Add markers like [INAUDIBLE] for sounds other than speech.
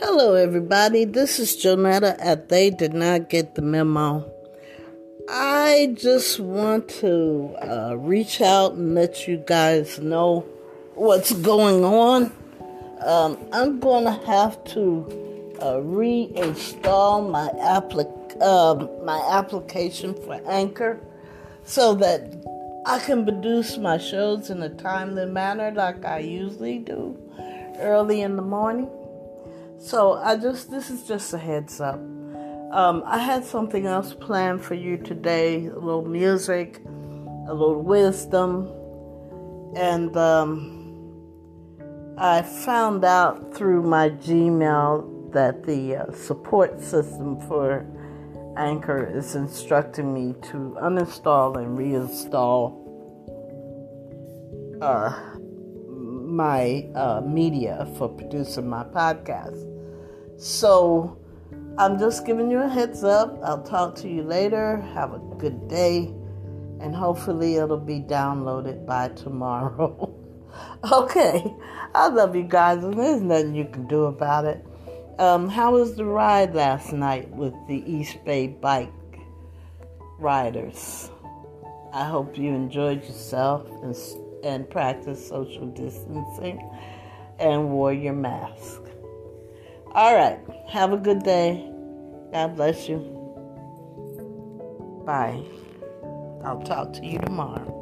Hello, everybody. This is Jonetta at They Did Not Get the Memo. I just want to uh, reach out and let you guys know what's going on. Um, I'm going to have to uh, reinstall my, uh, my application for Anchor so that I can produce my shows in a timely manner like I usually do early in the morning. So I just this is just a heads up. Um, I had something else planned for you today, a little music, a little wisdom, and um, I found out through my Gmail that the uh, support system for Anchor is instructing me to uninstall and reinstall uh, my uh, media for producing my podcast. So I'm just giving you a heads up. I'll talk to you later. Have a good day. And hopefully it'll be downloaded by tomorrow. [LAUGHS] okay. I love you guys, and there's nothing you can do about it. Um, how was the ride last night with the East Bay bike riders? I hope you enjoyed yourself and, and practice social distancing and wore your mask. All right. Have a good day. God bless you. Bye. I'll talk to you tomorrow.